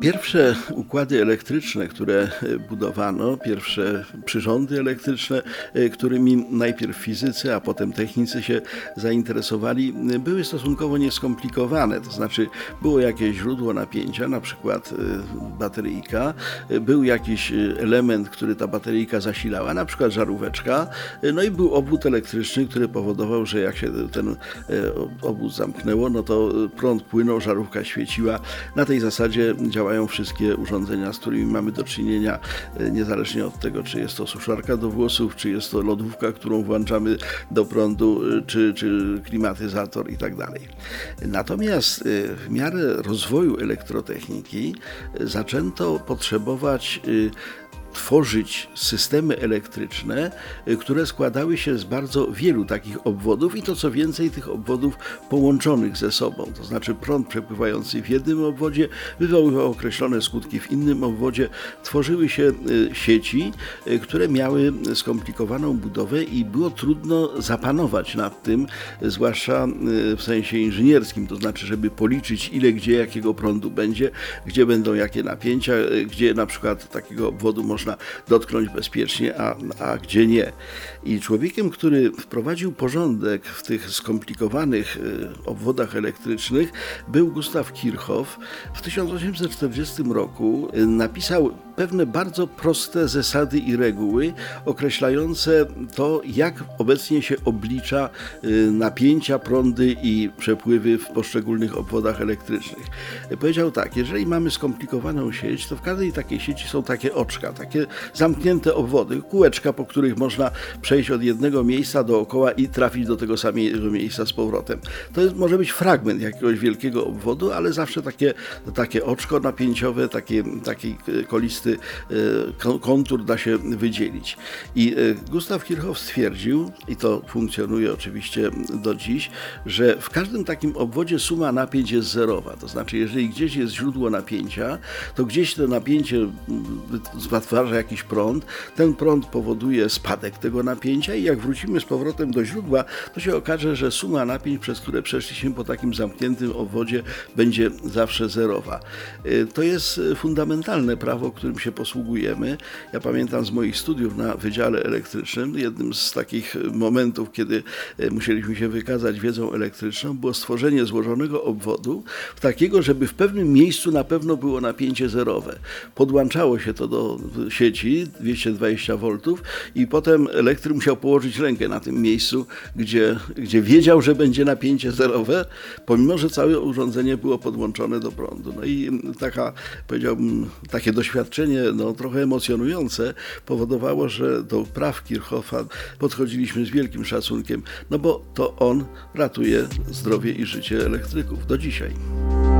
Pierwsze układy elektryczne, które budowano, pierwsze przyrządy elektryczne, którymi najpierw fizycy, a potem technicy się zainteresowali, były stosunkowo nieskomplikowane. To znaczy, było jakieś źródło napięcia, na przykład e, bateryjka, był jakiś element, który ta bateryjka zasilała, na przykład żaróweczka, no i był obwód elektryczny, który powodował, że jak się ten e, obwód zamknęło, no to prąd płynął, żarówka świeciła. Na tej zasadzie działają działają wszystkie urządzenia, z którymi mamy do czynienia, e, niezależnie od tego, czy jest to suszarka do włosów, czy jest to lodówka, którą włączamy do prądu, e, czy, czy klimatyzator i tak. Natomiast e, w miarę rozwoju elektrotechniki zaczęto potrzebować tworzyć systemy elektryczne, y, które składały się z bardzo wielu takich obwodów i to co więcej tych obwodów połączonych ze sobą. To znaczy prąd przepływający w jednym obwodzie wywoływał określone skutki w innym obwodzie. Tworzyły się y, sieci, y, które miały skomplikowaną budowę i było trudno zapanować nad tym, zwłaszcza w sensie inżynierskim, to znaczy, żeby policzyć ile gdzie jakiego prądu będzie, gdzie będą jakie napięcia, gdzie na przykład takiego obwodu można można dotknąć bezpiecznie, a, a gdzie nie. I człowiekiem, który wprowadził porządek w tych skomplikowanych y, obwodach elektrycznych, był Gustav Kirchhoff. W 1840 roku y, napisał pewne bardzo proste zasady i reguły określające to, jak obecnie się oblicza y, napięcia, prądy i przepływy w poszczególnych obwodach elektrycznych. Powiedział tak, jeżeli mamy skomplikowaną sieć, to w każdej takiej sieci są takie oczka, takie zamknięte obwody, kółeczka, po których można przejść od jednego miejsca dookoła i trafić do tego samego miejsca z powrotem. To jest, może być fragment jakiegoś wielkiego obwodu, ale zawsze takie, takie oczko napięciowe, taki, taki kolisty e, kontur da się wydzielić. I e, Gustav Kirchhoff stwierdził, i to funkcjonuje oczywiście do dziś, że w każdym takim obwodzie suma napięć jest zerowa. To znaczy, jeżeli gdzieś jest źródło napięcia, to gdzieś to napięcie wytwarza jakiś prąd, ten prąd powoduje spadek tego napięcia i jak wrócimy z powrotem do źródła, to się okaże, że suma napięć, przez które przeszliśmy po takim zamkniętym obwodzie, będzie zawsze zerowa. Y, to jest fundamentalne prawo, którym się posługujemy. Ja pamiętam z moich studiów na Wydziale Elektrycznym, jednym z takich momentów, kiedy y, musieliśmy się wykazać wiedzą elektryczną, było stworzenie złożonego obwodu, takiego, żeby w pewnym miejscu na pewno było napięcie zerowe. Podłączało się to do sieci 220 V i potem elektryk musiał położyć rękę na tym miejscu, gdzie, gdzie wiedział, że będzie napięcie zerowe, pomimo, że całe urządzenie było podłączone do prądu. No i taka, powiedziałbym, takie doświadczenie no, trochę emocjonujące powodowało, że do praw Kirchhoffa podchodziliśmy z wielkim szacunkiem, no bo to on ratuje zdrowie i życie elektryków do dzisiaj.